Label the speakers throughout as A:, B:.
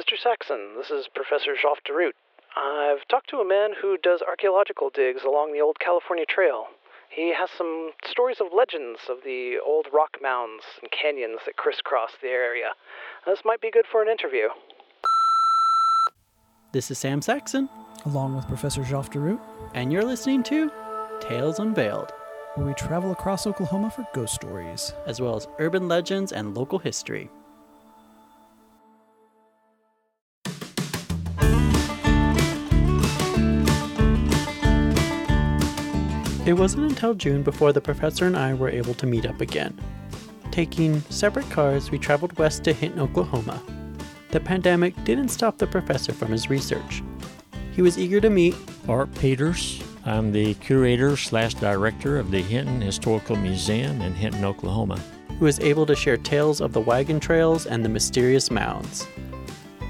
A: Mr. Saxon, this is Professor Joff DeRoot. I've talked to a man who does archaeological digs along the old California Trail. He has some stories of legends of the old rock mounds and canyons that crisscross the area. This might be good for an interview.
B: This is Sam Saxon,
C: along with Professor Joff DeRoot,
B: and you're listening to Tales Unveiled,
C: where we travel across Oklahoma for ghost stories,
B: as well as urban legends and local history. It wasn't until June before the professor and I were able to meet up again. Taking separate cars, we traveled west to Hinton, Oklahoma. The pandemic didn't stop the professor from his research. He was eager to meet
D: Art Peters. I'm the curator slash director of the Hinton Historical Museum in Hinton, Oklahoma.
B: Who was able to share tales of the wagon trails and the mysterious mounds.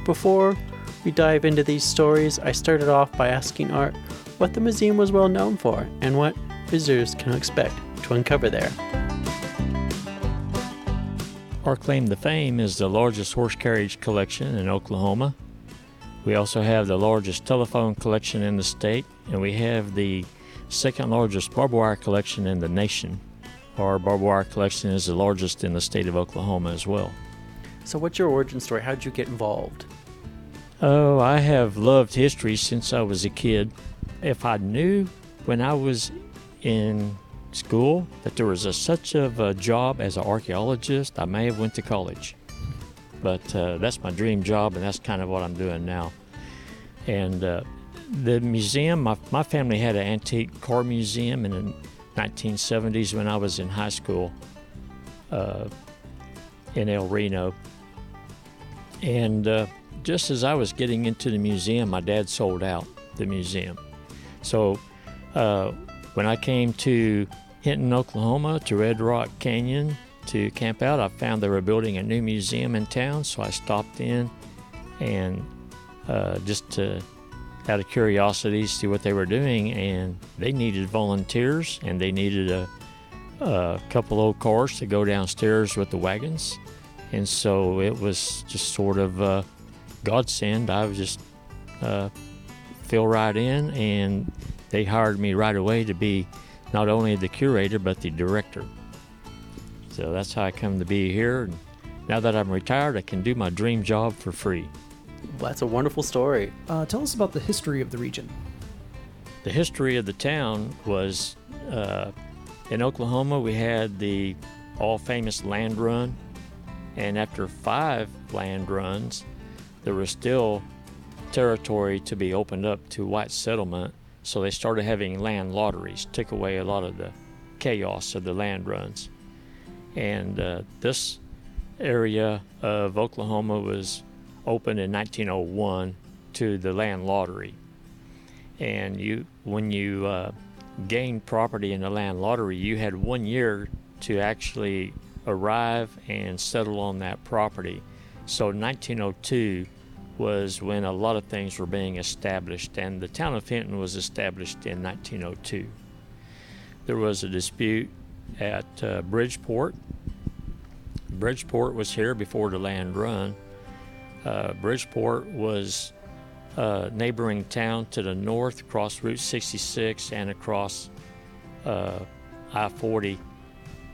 B: Before we dive into these stories, I started off by asking Art what the museum was well known for and what visitors can expect to uncover there.
D: Our claim to fame is the largest horse carriage collection in Oklahoma. We also have the largest telephone collection in the state, and we have the second largest barbed wire collection in the nation. Our barbed wire collection is the largest in the state of Oklahoma as well.
B: So, what's your origin story? How did you get involved?
D: Oh, I have loved history since I was a kid if I knew when I was in school that there was a, such of a job as an archaeologist, I may have went to college. But uh, that's my dream job, and that's kind of what I'm doing now. And uh, the museum, my, my family had an antique car museum in the 1970s when I was in high school uh, in El Reno. And uh, just as I was getting into the museum, my dad sold out the museum. So uh, when I came to Hinton, Oklahoma, to Red Rock Canyon to camp out, I found they were building a new museum in town. So I stopped in and uh, just to, out of curiosity, to see what they were doing. And they needed volunteers and they needed a, a couple old cars to go downstairs with the wagons. And so it was just sort of a godsend. I was just uh, fill right in, and they hired me right away to be not only the curator but the director. So that's how I come to be here. And now that I'm retired, I can do my dream job for free.
B: Well, that's a wonderful story.
C: Uh, tell us about the history of the region.
D: The history of the town was uh, in Oklahoma, we had the all famous land run, and after five land runs, there was still territory to be opened up to white settlement. So they started having land lotteries, took away a lot of the chaos of the land runs. And uh, this area of Oklahoma was opened in 1901 to the land lottery. And you, when you uh, gained property in the land lottery, you had one year to actually arrive and settle on that property. So 1902 was when a lot of things were being established, and the town of Hinton was established in 1902. There was a dispute at uh, Bridgeport. Bridgeport was here before the land run. Uh, Bridgeport was a neighboring town to the north, across Route 66 and across uh, I 40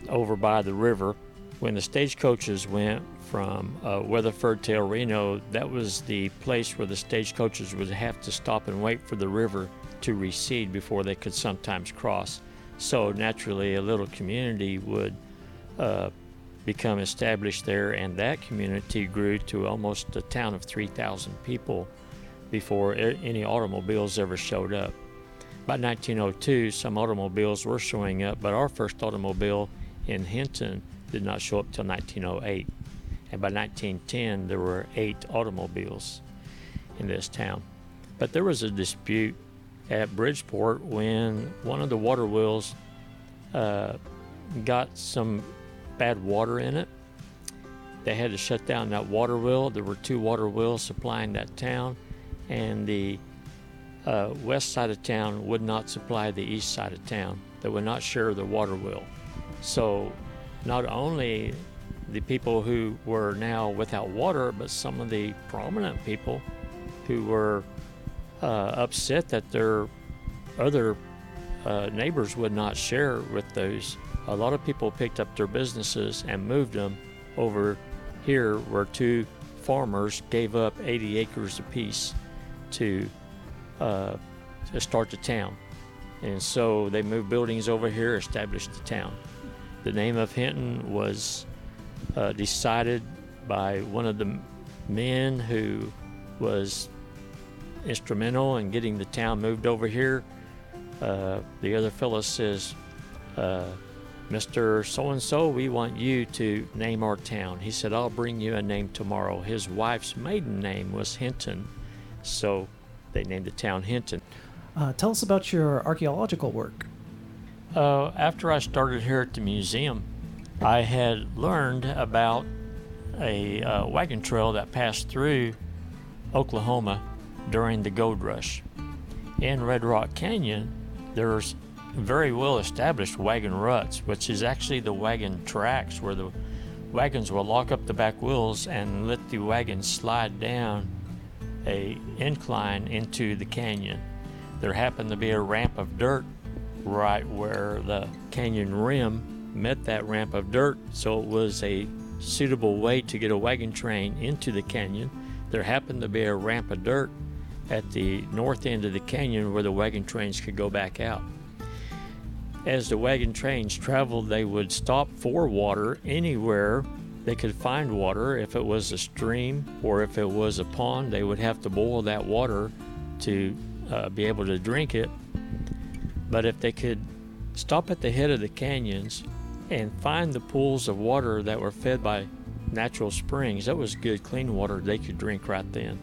D: over by the river. When the stagecoaches went from uh, Weatherford to El Reno, that was the place where the stagecoaches would have to stop and wait for the river to recede before they could sometimes cross. So naturally, a little community would uh, become established there, and that community grew to almost a town of 3,000 people before any automobiles ever showed up. By 1902, some automobiles were showing up, but our first automobile in Hinton did not show up till 1908. And by 1910, there were eight automobiles in this town. But there was a dispute at Bridgeport when one of the water wheels uh, got some bad water in it. They had to shut down that water wheel. There were two water wheels supplying that town, and the uh, west side of town would not supply the east side of town. They would not share the water wheel. So, not only the people who were now without water, but some of the prominent people who were uh, upset that their other uh, neighbors would not share with those. A lot of people picked up their businesses and moved them over here where two farmers gave up 80 acres apiece to, uh, to start the town. And so they moved buildings over here, established the town. The name of Hinton was uh, decided by one of the men who was instrumental in getting the town moved over here. Uh, the other fellow says, uh, Mr. So and so, we want you to name our town. He said, I'll bring you a name tomorrow. His wife's maiden name was Hinton, so they named the town Hinton.
C: Uh, tell us about your archaeological work.
D: Uh, after I started here at the museum, I had learned about a uh, wagon trail that passed through Oklahoma during the gold rush. In Red Rock Canyon, there's very well established wagon ruts, which is actually the wagon tracks where the wagons will lock up the back wheels and let the wagon slide down a incline into the canyon. There happened to be a ramp of dirt right where the canyon rim met that ramp of dirt, so it was a suitable way to get a wagon train into the canyon. There happened to be a ramp of dirt at the north end of the canyon where the wagon trains could go back out. As the wagon trains traveled, they would stop for water anywhere they could find water. If it was a stream or if it was a pond, they would have to boil that water to uh, be able to drink it. But if they could stop at the head of the canyons and find the pools of water that were fed by natural springs, that was good, clean water they could drink right then.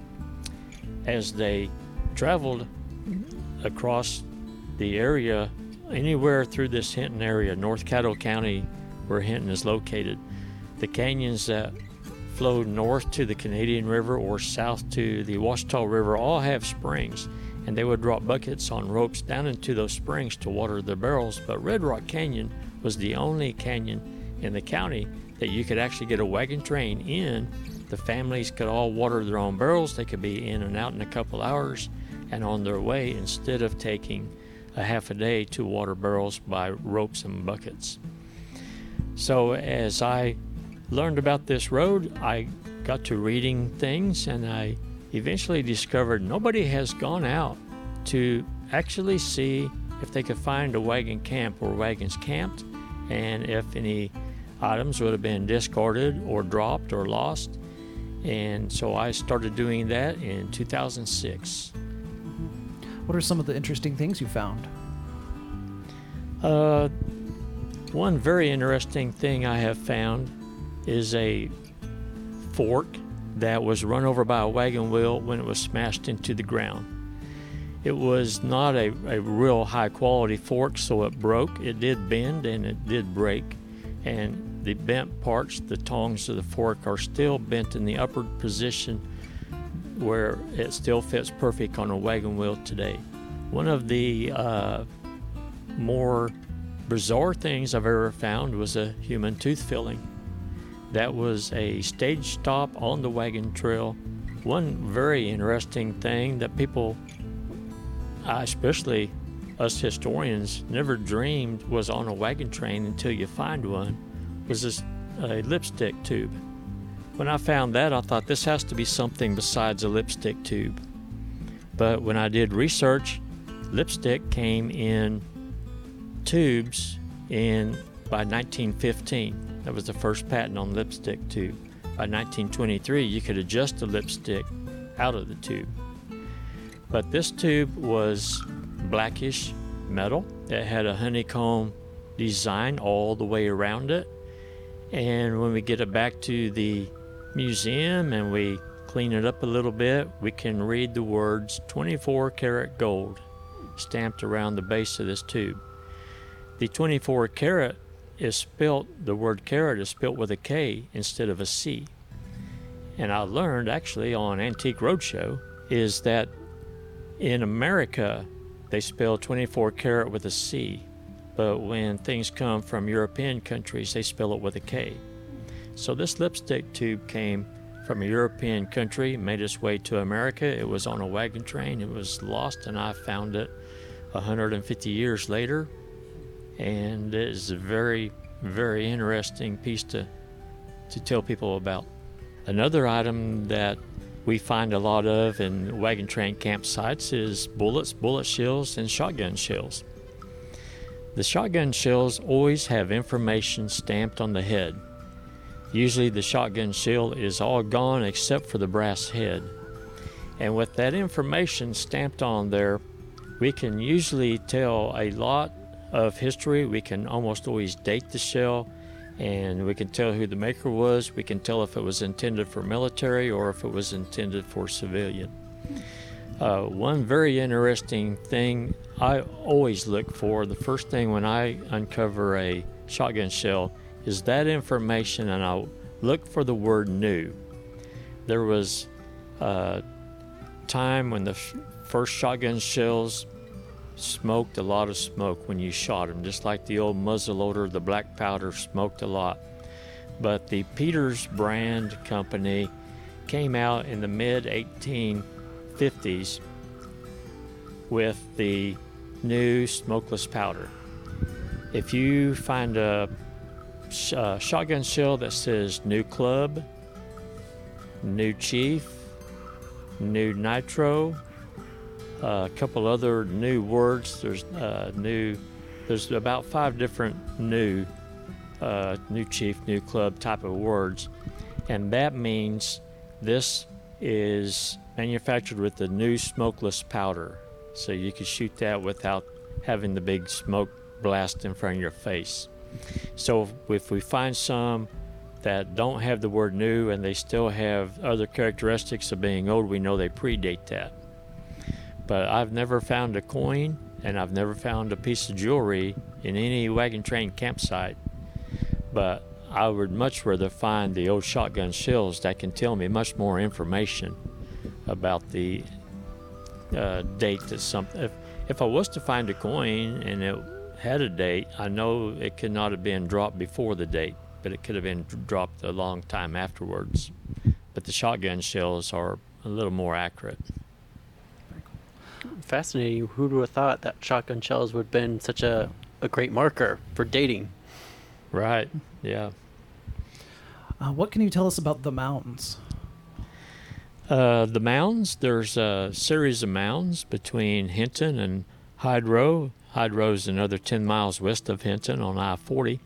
D: As they traveled across the area anywhere through this Hinton area, North Caddo County, where Hinton is located, the canyons that flow north to the Canadian River or south to the Washita River all have springs, and they would drop buckets on ropes down into those springs to water their barrels. But Red Rock Canyon was the only canyon in the county that you could actually get a wagon train in. The families could all water their own barrels, they could be in and out in a couple hours and on their way instead of taking a half a day to water barrels by ropes and buckets. So as I learned about this road, I got to reading things and I eventually discovered nobody has gone out to actually see if they could find a wagon camp or wagons camped and if any items would have been discarded or dropped or lost. And so I started doing that in 2006.
C: What are some of the interesting things you found?
D: Uh, one very interesting thing I have found is a fork that was run over by a wagon wheel when it was smashed into the ground. It was not a, a real high quality fork, so it broke. It did bend and it did break. And the bent parts, the tongs of the fork, are still bent in the upward position where it still fits perfect on a wagon wheel today. One of the uh, more bizarre things I've ever found was a human tooth filling. That was a stage stop on the wagon trail. One very interesting thing that people, especially us historians, never dreamed was on a wagon train until you find one was this a lipstick tube. When I found that, I thought this has to be something besides a lipstick tube. But when I did research, lipstick came in tubes in by 1915. That was the first patent on lipstick tube. By 1923, you could adjust the lipstick out of the tube. But this tube was blackish metal. It had a honeycomb design all the way around it. And when we get it back to the museum and we clean it up a little bit, we can read the words 24 karat gold stamped around the base of this tube. The 24 karat is spelt, the word carat is spelt with a K instead of a C. And I learned actually on Antique Roadshow is that in America they spell 24 karat with a C, but when things come from European countries they spell it with a K. So this lipstick tube came from a European country, made its way to America. It was on a wagon train. It was lost, and I found it 150 years later. And it is a very, very interesting piece to, to tell people about. Another item that we find a lot of in wagon train campsites is bullets, bullet shells, and shotgun shells. The shotgun shells always have information stamped on the head. Usually, the shotgun shell is all gone except for the brass head. And with that information stamped on there, we can usually tell a lot of history. We can almost always date the shell and we can tell who the maker was. We can tell if it was intended for military or if it was intended for civilian. Uh, one very interesting thing I always look for the first thing when I uncover a shotgun shell is that information, and I look for the word new. There was a time when the f- first shotgun shells smoked a lot of smoke when you shot them, just like the old muzzleloader, the black powder smoked a lot. But the Peters brand company came out in the mid 1850s with the new smokeless powder. If you find a, a uh, shotgun shell that says new club, new chief, new nitro, a couple other new words. There's uh, new. There's about five different new, uh, new chief, new club type of words, and that means this is manufactured with the new smokeless powder. So you can shoot that without having the big smoke blast in front of your face. So if we find some that don't have the word new and they still have other characteristics of being old, we know they predate that but I've never found a coin and I've never found a piece of jewelry in any wagon train campsite. But I would much rather find the old shotgun shells that can tell me much more information about the uh, date that something. If, if I was to find a coin and it had a date, I know it could not have been dropped before the date, but it could have been dropped a long time afterwards. But the shotgun shells are a little more accurate
B: fascinating. Who would have thought that shotgun shells would have been such a, a great marker for dating?
D: Right. Yeah.
C: Uh, what can you tell us about the mounds?
D: Uh, the mounds, there's a series of mounds between Hinton and Hydro. Hydro is another 10 miles west of Hinton on I 40.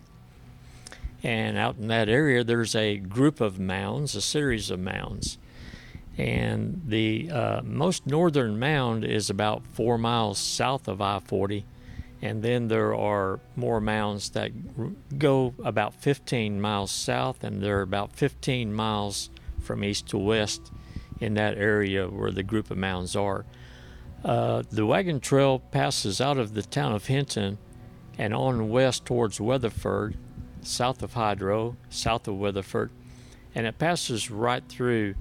D: And out in that area, there's a group of mounds, a series of mounds. And the uh, most northern mound is about four miles south of I 40. And then there are more mounds that go about 15 miles south, and they're about 15 miles from east to west in that area where the group of mounds are. Uh, the wagon trail passes out of the town of Hinton and on west towards Weatherford, south of Hydro, south of Weatherford, and it passes right through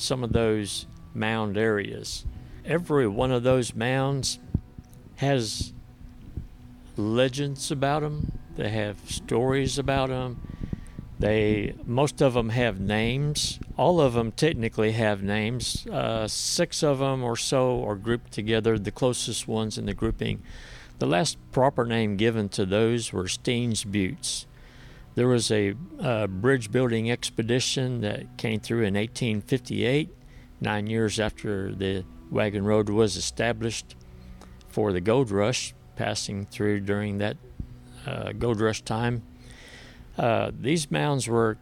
D: some of those mound areas. Every one of those mounds has legends about them. They have stories about them. They most of them have names. All of them technically have names. Uh, six of them or so are grouped together. The closest ones in the grouping. The last proper name given to those were Steens Buttes. There was a uh, bridge building expedition that came through in 1858, nine years after the wagon road was established for the gold rush, passing through during that uh, gold rush time. Uh, these mounds were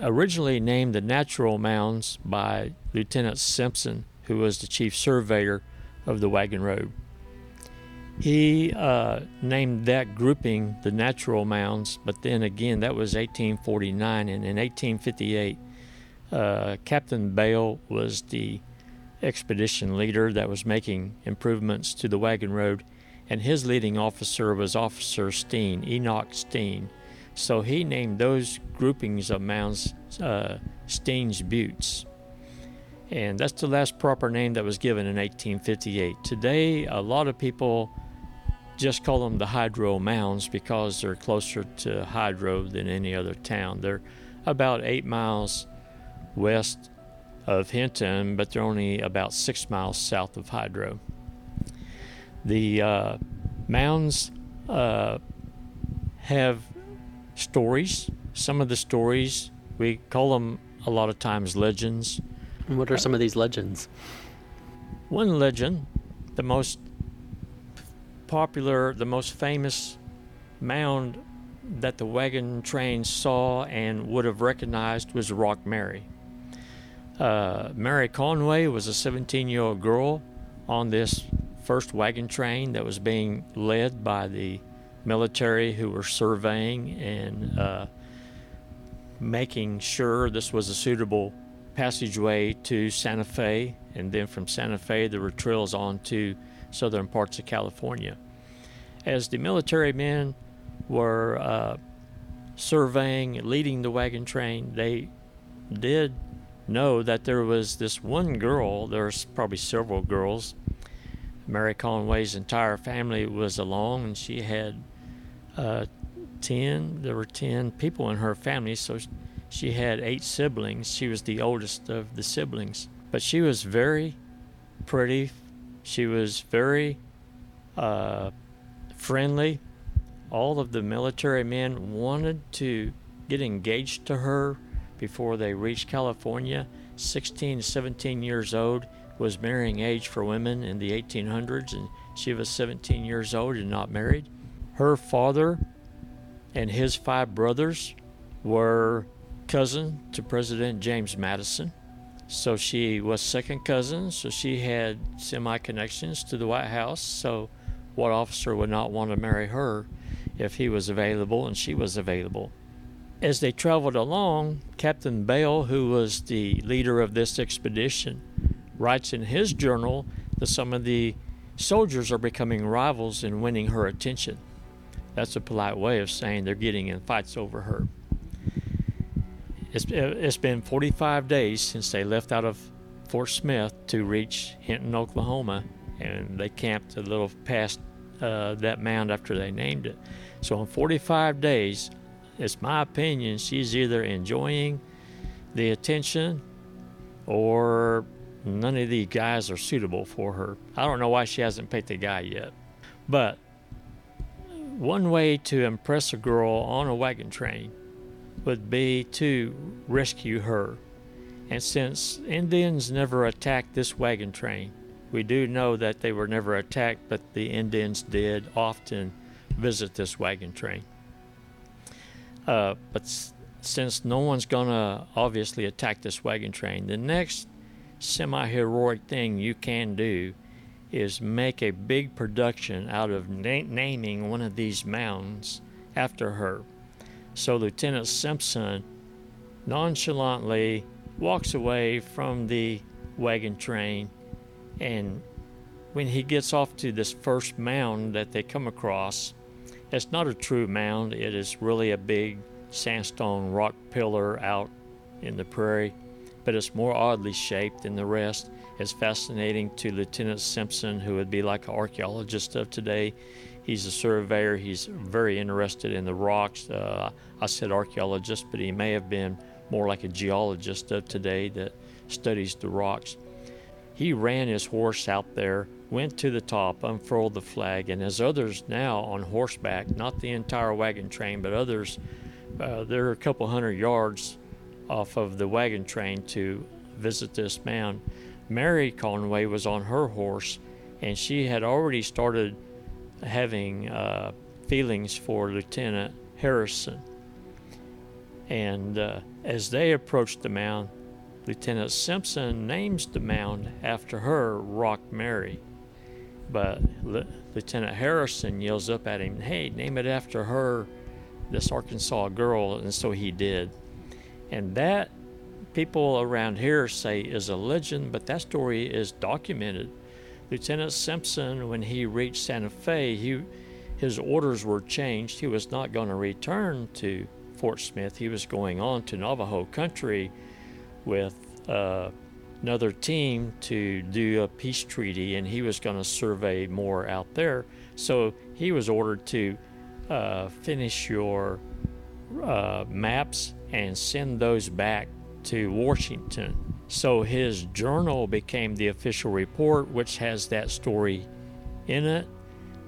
D: originally named the Natural Mounds by Lieutenant Simpson, who was the chief surveyor of the wagon road. He uh, named that grouping the natural mounds, but then again, that was 1849. And in 1858, uh, Captain Beale was the expedition leader that was making improvements to the wagon road, and his leading officer was Officer Steen, Enoch Steen. So he named those groupings of mounds uh, Steen's Buttes. And that's the last proper name that was given in 1858. Today, a lot of people just call them the hydro mounds because they're closer to hydro than any other town. They're about eight miles west of Hinton, but they're only about six miles south of Hydro. The uh, mounds uh, have stories. Some of the stories, we call them a lot of times legends.
B: What are some of these legends?
D: One legend, the most popular, the most famous mound that the wagon train saw and would have recognized was Rock Mary. Uh, Mary Conway was a 17 year old girl on this first wagon train that was being led by the military who were surveying and uh, making sure this was a suitable passageway to Santa Fe, and then from Santa Fe there were trails on to southern parts of California. As the military men were uh, surveying, leading the wagon train, they did know that there was this one girl, there's probably several girls. Mary Conway's entire family was along, and she had uh, 10, there were 10 people in her family, so she had eight siblings. She was the oldest of the siblings. But she was very pretty. She was very uh, friendly. All of the military men wanted to get engaged to her before they reached California. 16, 17 years old was marrying age for women in the 1800s, and she was 17 years old and not married. Her father and his five brothers were cousin to President James Madison. So she was second cousin, so she had semi connections to the White House. So, what officer would not want to marry her if he was available and she was available? As they traveled along, Captain Beale, who was the leader of this expedition, writes in his journal that some of the soldiers are becoming rivals in winning her attention. That's a polite way of saying they're getting in fights over her. It's, it's been 45 days since they left out of Fort Smith to reach Hinton, Oklahoma, and they camped a little past uh, that mound after they named it. So, in 45 days, it's my opinion she's either enjoying the attention or none of these guys are suitable for her. I don't know why she hasn't picked a guy yet. But one way to impress a girl on a wagon train would be to rescue her. And since Indians never attacked this wagon train, we do know that they were never attacked, but the Indians did often visit this wagon train. Uh, but s- since no one's going to obviously attack this wagon train, the next semi heroic thing you can do is make a big production out of na- naming one of these mountains after her. So Lieutenant Simpson nonchalantly walks away from the wagon train, and when he gets off to this first mound that they come across, it's not a true mound, it is really a big sandstone rock pillar out in the prairie, but it's more oddly shaped than the rest. It's fascinating to Lieutenant Simpson, who would be like an archaeologist of today. He's a surveyor. He's very interested in the rocks. Uh, I said archaeologist, but he may have been more like a geologist of today that studies the rocks. He ran his horse out there, went to the top, unfurled the flag, and as others now on horseback, not the entire wagon train, but others, uh, they're a couple hundred yards off of the wagon train to visit this mound. Mary Conway was on her horse, and she had already started having uh, feelings for Lieutenant Harrison. And uh, as they approached the mound, Lieutenant Simpson names the mound after her, Rock Mary. But Lieutenant Harrison yells up at him, Hey, name it after her, this Arkansas girl. And so he did. And that people around here say is a legend, but that story is documented. Lieutenant Simpson, when he reached Santa Fe, he, his orders were changed. He was not going to return to Fort Smith. He was going on to Navajo country with uh, another team to do a peace treaty, and he was going to survey more out there. So he was ordered to uh, finish your uh, maps and send those back to Washington. So his journal became the official report, which has that story in it,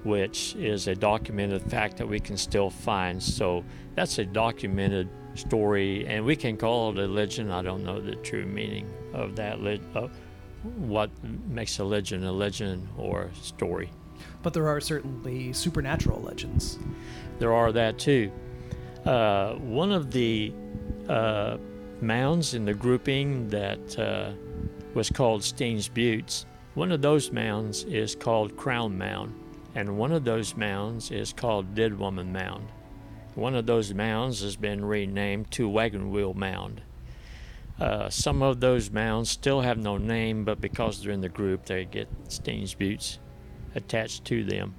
D: which is a documented fact that we can still find. So that's a documented story, and we can call it a legend. I don't know the true meaning of that, of what makes a legend a legend or a story.
C: But there are certainly supernatural legends.
D: There are that too. Uh, one of the uh, mounds in the grouping that uh, was called Steens Buttes, one of those mounds is called Crown Mound, and one of those mounds is called Dead Woman Mound. One of those mounds has been renamed to Wagon Wheel Mound. Uh, some of those mounds still have no name, but because they're in the group, they get Steens Buttes attached to them.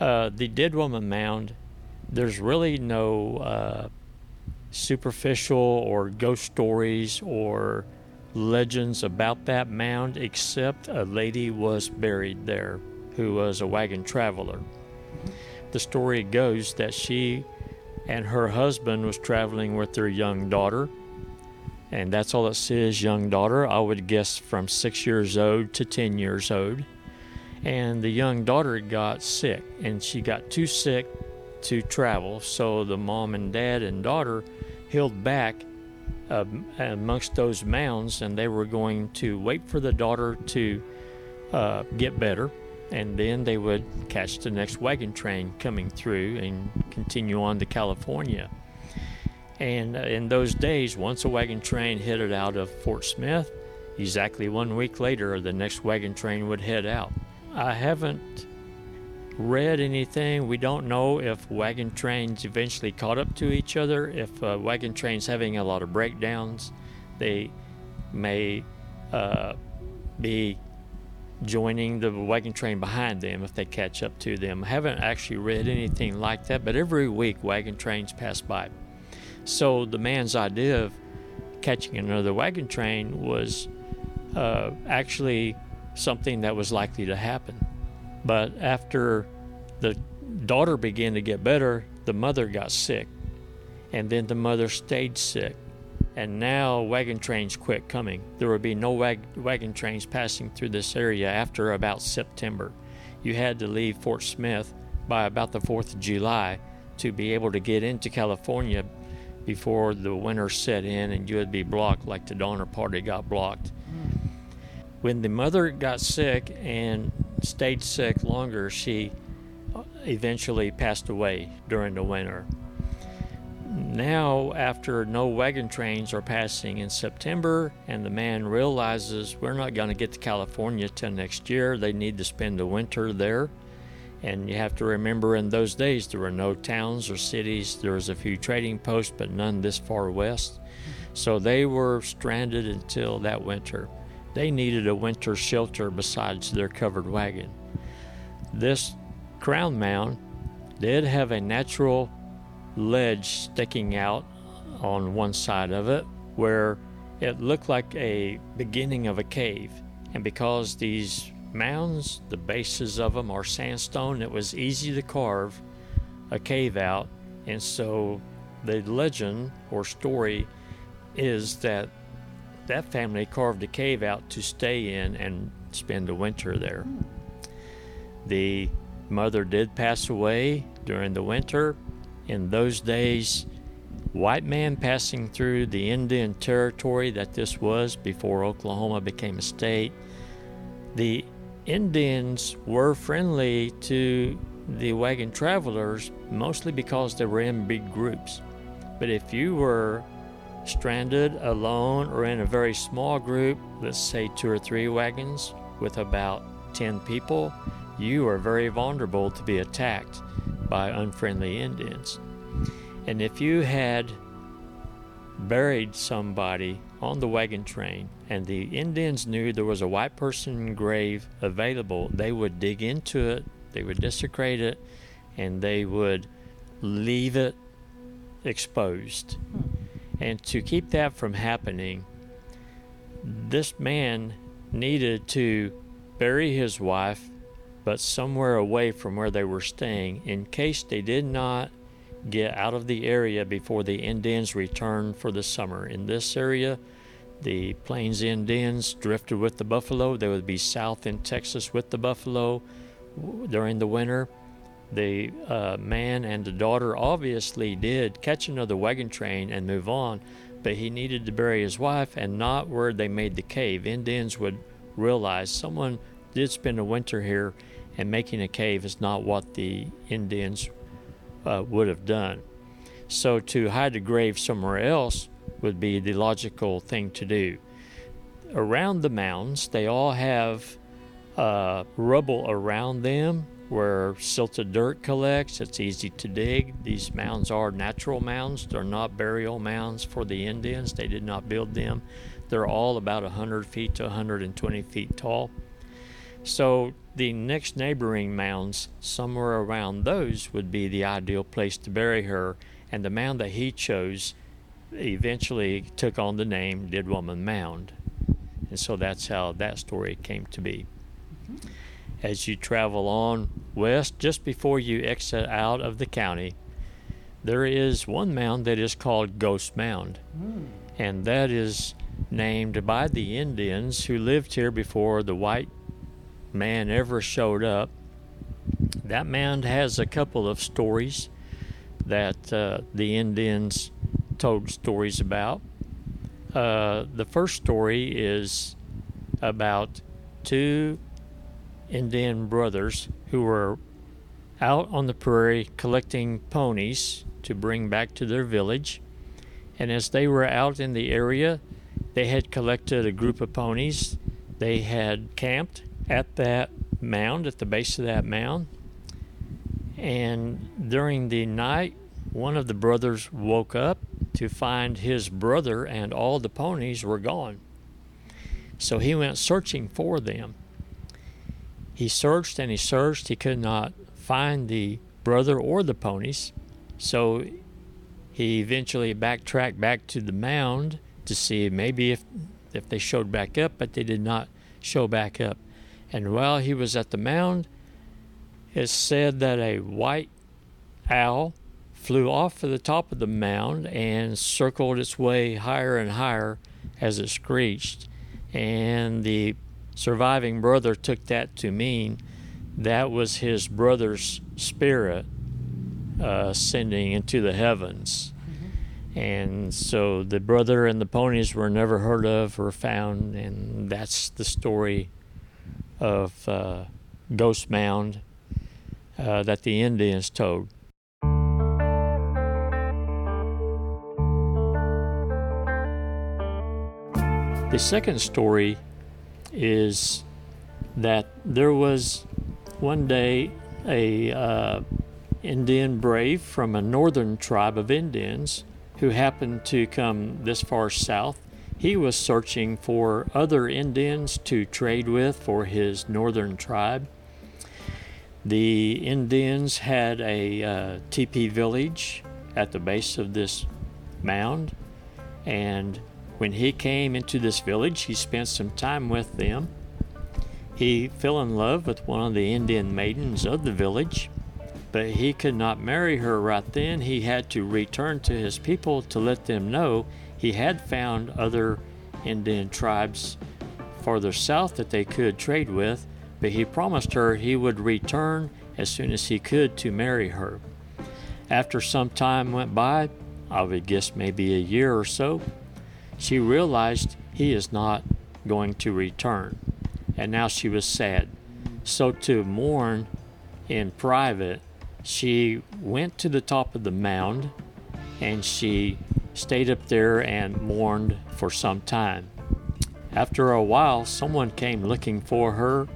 D: Uh, the Dead Woman Mound, there's really no uh, superficial or ghost stories or legends about that mound, except a lady was buried there who was a wagon traveler. The story goes that she and her husband was traveling with their young daughter, and that's all it says, young daughter. I would guess from six years old to ten years old. And the young daughter got sick, and she got too sick to travel. So the mom and dad and daughter held back uh, amongst those mounds, and they were going to wait for the daughter to uh, get better, and then they would catch the next wagon train coming through and continue on to California. And uh, in those days, once a wagon train headed out of Fort Smith, exactly one week later, the next wagon train would head out. I haven't read anything. We don't know if wagon trains eventually caught up to each other. If uh, wagon trains having a lot of breakdowns, they may uh, be joining the wagon train behind them if they catch up to them. I haven't actually read anything like that, but every week wagon trains pass by. So the man's idea of catching another wagon train was uh, actually something that was likely to happen. But after the daughter began to get better, the mother got sick. And then the mother stayed sick. And now wagon trains quit coming. There would be no wag- wagon trains passing through this area after about September. You had to leave Fort Smith by about the 4th of July to be able to get into California before the winter set in and you would be blocked like the Donner Party got blocked. Hmm. When the mother got sick and stayed sick longer, she eventually passed away during the winter. Now, after no wagon trains are passing in September, and the man realizes we're not going to get to California till next year, they need to spend the winter there. And you have to remember in those days there were no towns or cities. There was a few trading posts, but none this far west. So they were stranded until that winter. They needed a winter shelter besides their covered wagon. This crown mound did have a natural ledge sticking out on one side of it where it looked like a beginning of a cave. And because these mounds, the bases of them are sandstone, it was easy to carve a cave out. And so the legend or story is that that family carved a cave out to stay in and spend the winter there. Hmm. The mother did pass away during the winter. In those days, white man passing through the Indian territory that this was before Oklahoma became a state, the Indians were friendly to the wagon travelers mostly because they were in big groups. But if you were stranded alone or in a very small group, let's say two or three wagons with about 10 people, you are very vulnerable to be attacked by unfriendly Indians. And if you had buried somebody on the wagon train and the Indians knew there was a white person grave available, they would dig into it, they would desecrate it, and they would leave it exposed. Hmm. And to keep that from happening, this man needed to bury his wife, but somewhere away from where they were staying, in case they did not get out of the area before the Indians returned for the summer. In this area, the Plains Indians drifted with the buffalo. They would be south in Texas with the buffalo during the winter. The uh, man and the daughter obviously did catch another wagon train and move on, but he needed to bury his wife and not where they made the cave. Indians would realize someone did spend a winter here, and making a cave is not what the Indians uh, would have done. So to hide the grave somewhere else would be the logical thing to do. Around the mounds, they all have uh, rubble around them where silted dirt collects. It's easy to dig. These mounds are natural mounds, they're not burial mounds for the Indians. They did not build them. They're all about 100 feet to 120 feet tall. So the next neighboring mounds, somewhere around those, would be the ideal place to bury her. And the mound that he chose eventually took on the name Dead Woman Mound. And so that's how that story came to be. Mm-hmm. As you travel on west, just before you exit out of the county, there is one mound that is called Ghost Mound. And that is named by the Indians who lived here before the white man ever showed up. That mound has a couple of stories that uh, the Indians told stories about. Uh, the first story is about two Indian brothers who were out on the prairie collecting ponies to bring back to their village. And as they were out in the area, they had collected a group of ponies. They had camped at that mound, at the base of that mound. And during the night, one of the brothers woke up to find his brother and all the ponies were gone. So he went searching for them. He searched and he searched. He could not find the brother or the ponies. So he eventually backtracked back to the mound to see maybe if if they showed back up, but they did not show back up. And while he was at the mound, it's said that a white owl flew off of the top of the mound and circled its way higher and higher as it screeched. And the surviving brother took that to mean that was his brother's spirit uh, ascending into the heavens. And so the brother and the ponies were never heard of or found, and that's the story of uh, Ghost Mound uh, that the Indians told. The second story is that there was one day a uh, Indian brave from a northern tribe of Indians who happened to come this far south. He was searching for other Indians to trade with for his northern tribe. The Indians had a uh, teepee village at the base of this mound, and when he came into this village, he spent some time with them. He fell in love with one of the Indian maidens of the village, but he could not marry her right then. He had to return to his people to let them know he had found other Indian tribes farther south that they could trade with, but he promised her he would return as soon as he could to marry her. After some time went by, I would guess maybe a year or so, she realized he is not going to return, and now she was sad. So, to mourn in private, she went to the top of the mound and she stayed up there and mourned for some time. After a while, someone came looking for her.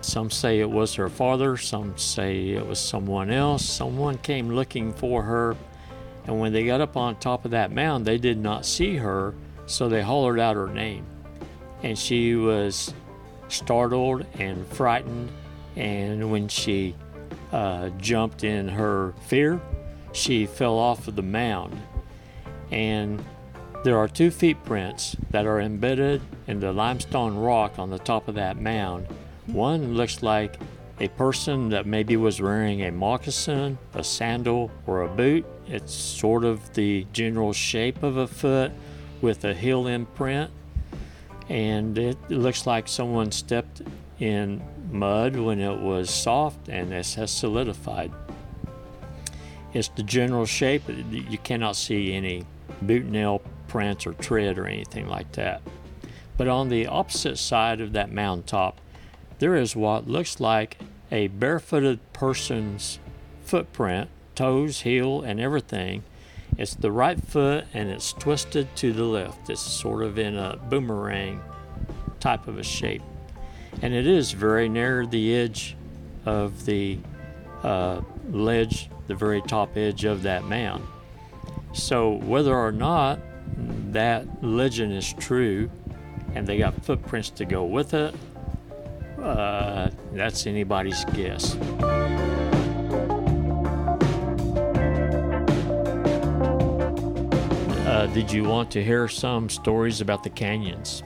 D: Some say it was her father, some say it was someone else. Someone came looking for her, and when they got up on top of that mound, they did not see her so they hollered out her name. And she was startled and frightened. And when she uh, jumped in her fear, she fell off of the mound. And there are two footprints that are embedded in the limestone rock on the top of that mound. One looks like a person that maybe was wearing a moccasin, a sandal, or a boot. It's sort of the general shape of a foot with a heel imprint, and it looks like someone stepped in mud when it was soft and it has solidified. It's the general shape, you cannot see any boot nail prints or tread or anything like that. But on the opposite side of that mountaintop, there is what looks like a barefooted person's footprint, toes, heel, and everything. It's the right foot and it's twisted to the left. It's sort of in a boomerang type of a shape. And it is very near the edge of the uh, ledge, the very top edge of that mound. So, whether or not that legend is true and they got footprints to go with it, uh, that's anybody's guess. Uh, did you want to hear some stories about the canyons?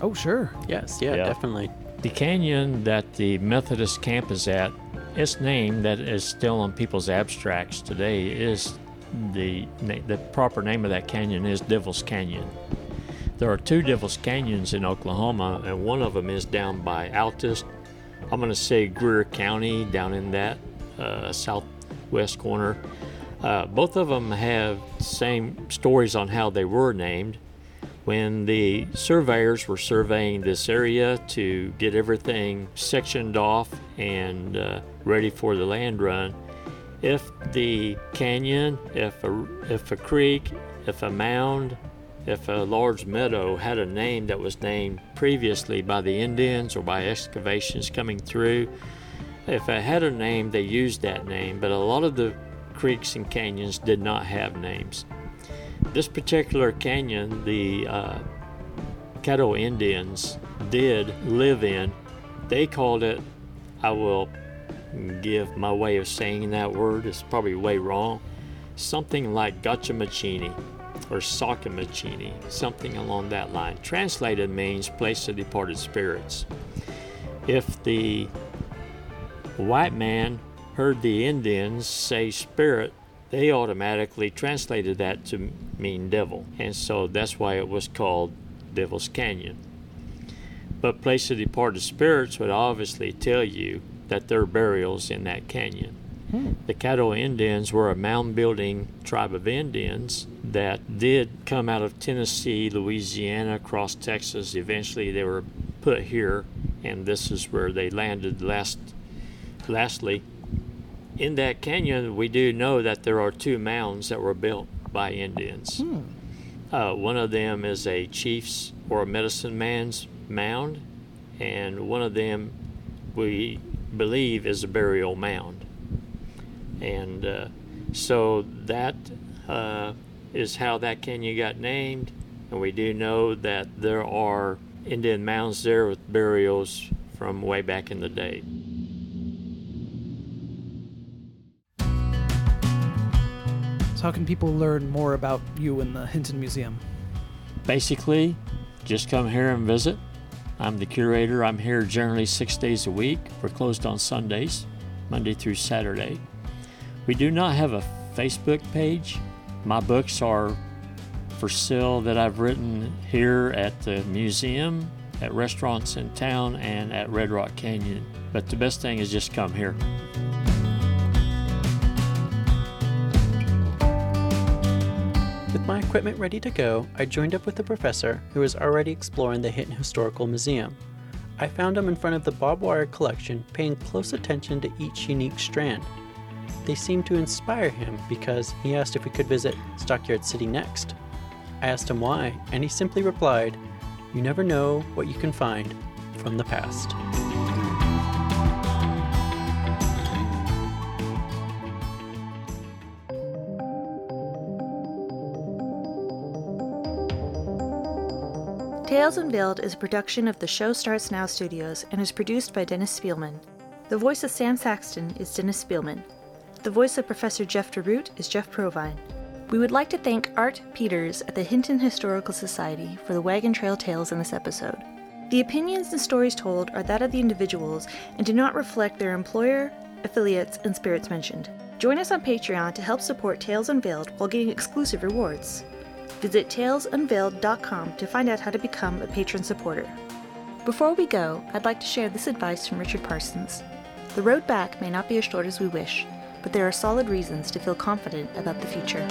C: Oh, sure.
B: Yes, yeah,
D: Yeah.
B: definitely.
D: The canyon that the Methodist camp is at, its name that is still on people's abstracts today is the the proper name of that canyon is Devil's Canyon. There are two Devil's Canyons in Oklahoma, and one of them is down by Altus. I'm going to say Greer County, down in that uh, southwest corner. Uh, both of them have same stories on how they were named. When the surveyors were surveying this area to get everything sectioned off and uh, ready for the land run, if the canyon, if a, if a creek, if a mound, if a large meadow had a name that was named previously by the Indians or by excavations coming through, if it had a name, they used that name, but a lot of the creeks and canyons did not have names. This particular canyon, the uh, Caddo Indians did live in, they called it, I will give my way of saying that word, it's probably way wrong, something like Gotchamachini or Sakamachini, something along that line. Translated means place of departed spirits. If the white man heard the Indians say spirit, they automatically translated that to mean devil. And so that's why it was called Devil's Canyon. But place of departed spirits would obviously tell you that there are burials in that canyon. Hmm. The Caddo Indians were a mound building tribe of Indians that did come out of Tennessee, Louisiana, across Texas. Eventually, they were put here, and this is where they landed last. Lastly, in that canyon, we do know that there are two mounds that were built by Indians. Uh, one of them is a chief's or a medicine man's mound, and one of them we believe is a burial mound. And uh, so that uh, is how that canyon got named. And we do know that there are Indian mounds there with burials from way back in the day.
C: So, how can people learn more about you and the Hinton Museum?
D: Basically, just come here and visit. I'm the curator. I'm here generally six days a week. We're closed on Sundays, Monday through Saturday. We do not have a Facebook page. My books are for sale that I've written here at the museum, at restaurants in town, and at Red Rock Canyon. But the best thing is just come here.
B: With my equipment ready to go, I joined up with a professor who was already exploring the Hinton Historical Museum. I found him in front of the barbed wire collection, paying close attention to each unique strand. They seemed to inspire him because he asked if we could visit Stockyard City next. I asked him why, and he simply replied, You never know what you can find from the past.
E: Tales Unveiled is a production of the Show Starts Now studios and is produced by Dennis Spielman. The voice of Sam Saxton is Dennis Spielman. The voice of Professor Jeff DeRoot is Jeff Provine. We would like to thank Art Peters at the Hinton Historical Society for the Wagon Trail Tales in this episode. The opinions and stories told are that of the individuals and do not reflect their employer, affiliates, and spirits mentioned. Join us on Patreon to help support Tales Unveiled while getting exclusive rewards. Visit talesunveiled.com to find out how to become a patron supporter. Before we go, I'd like to share this advice from Richard Parsons. The road back may not be as short as we wish, but there are solid reasons to feel confident about the future.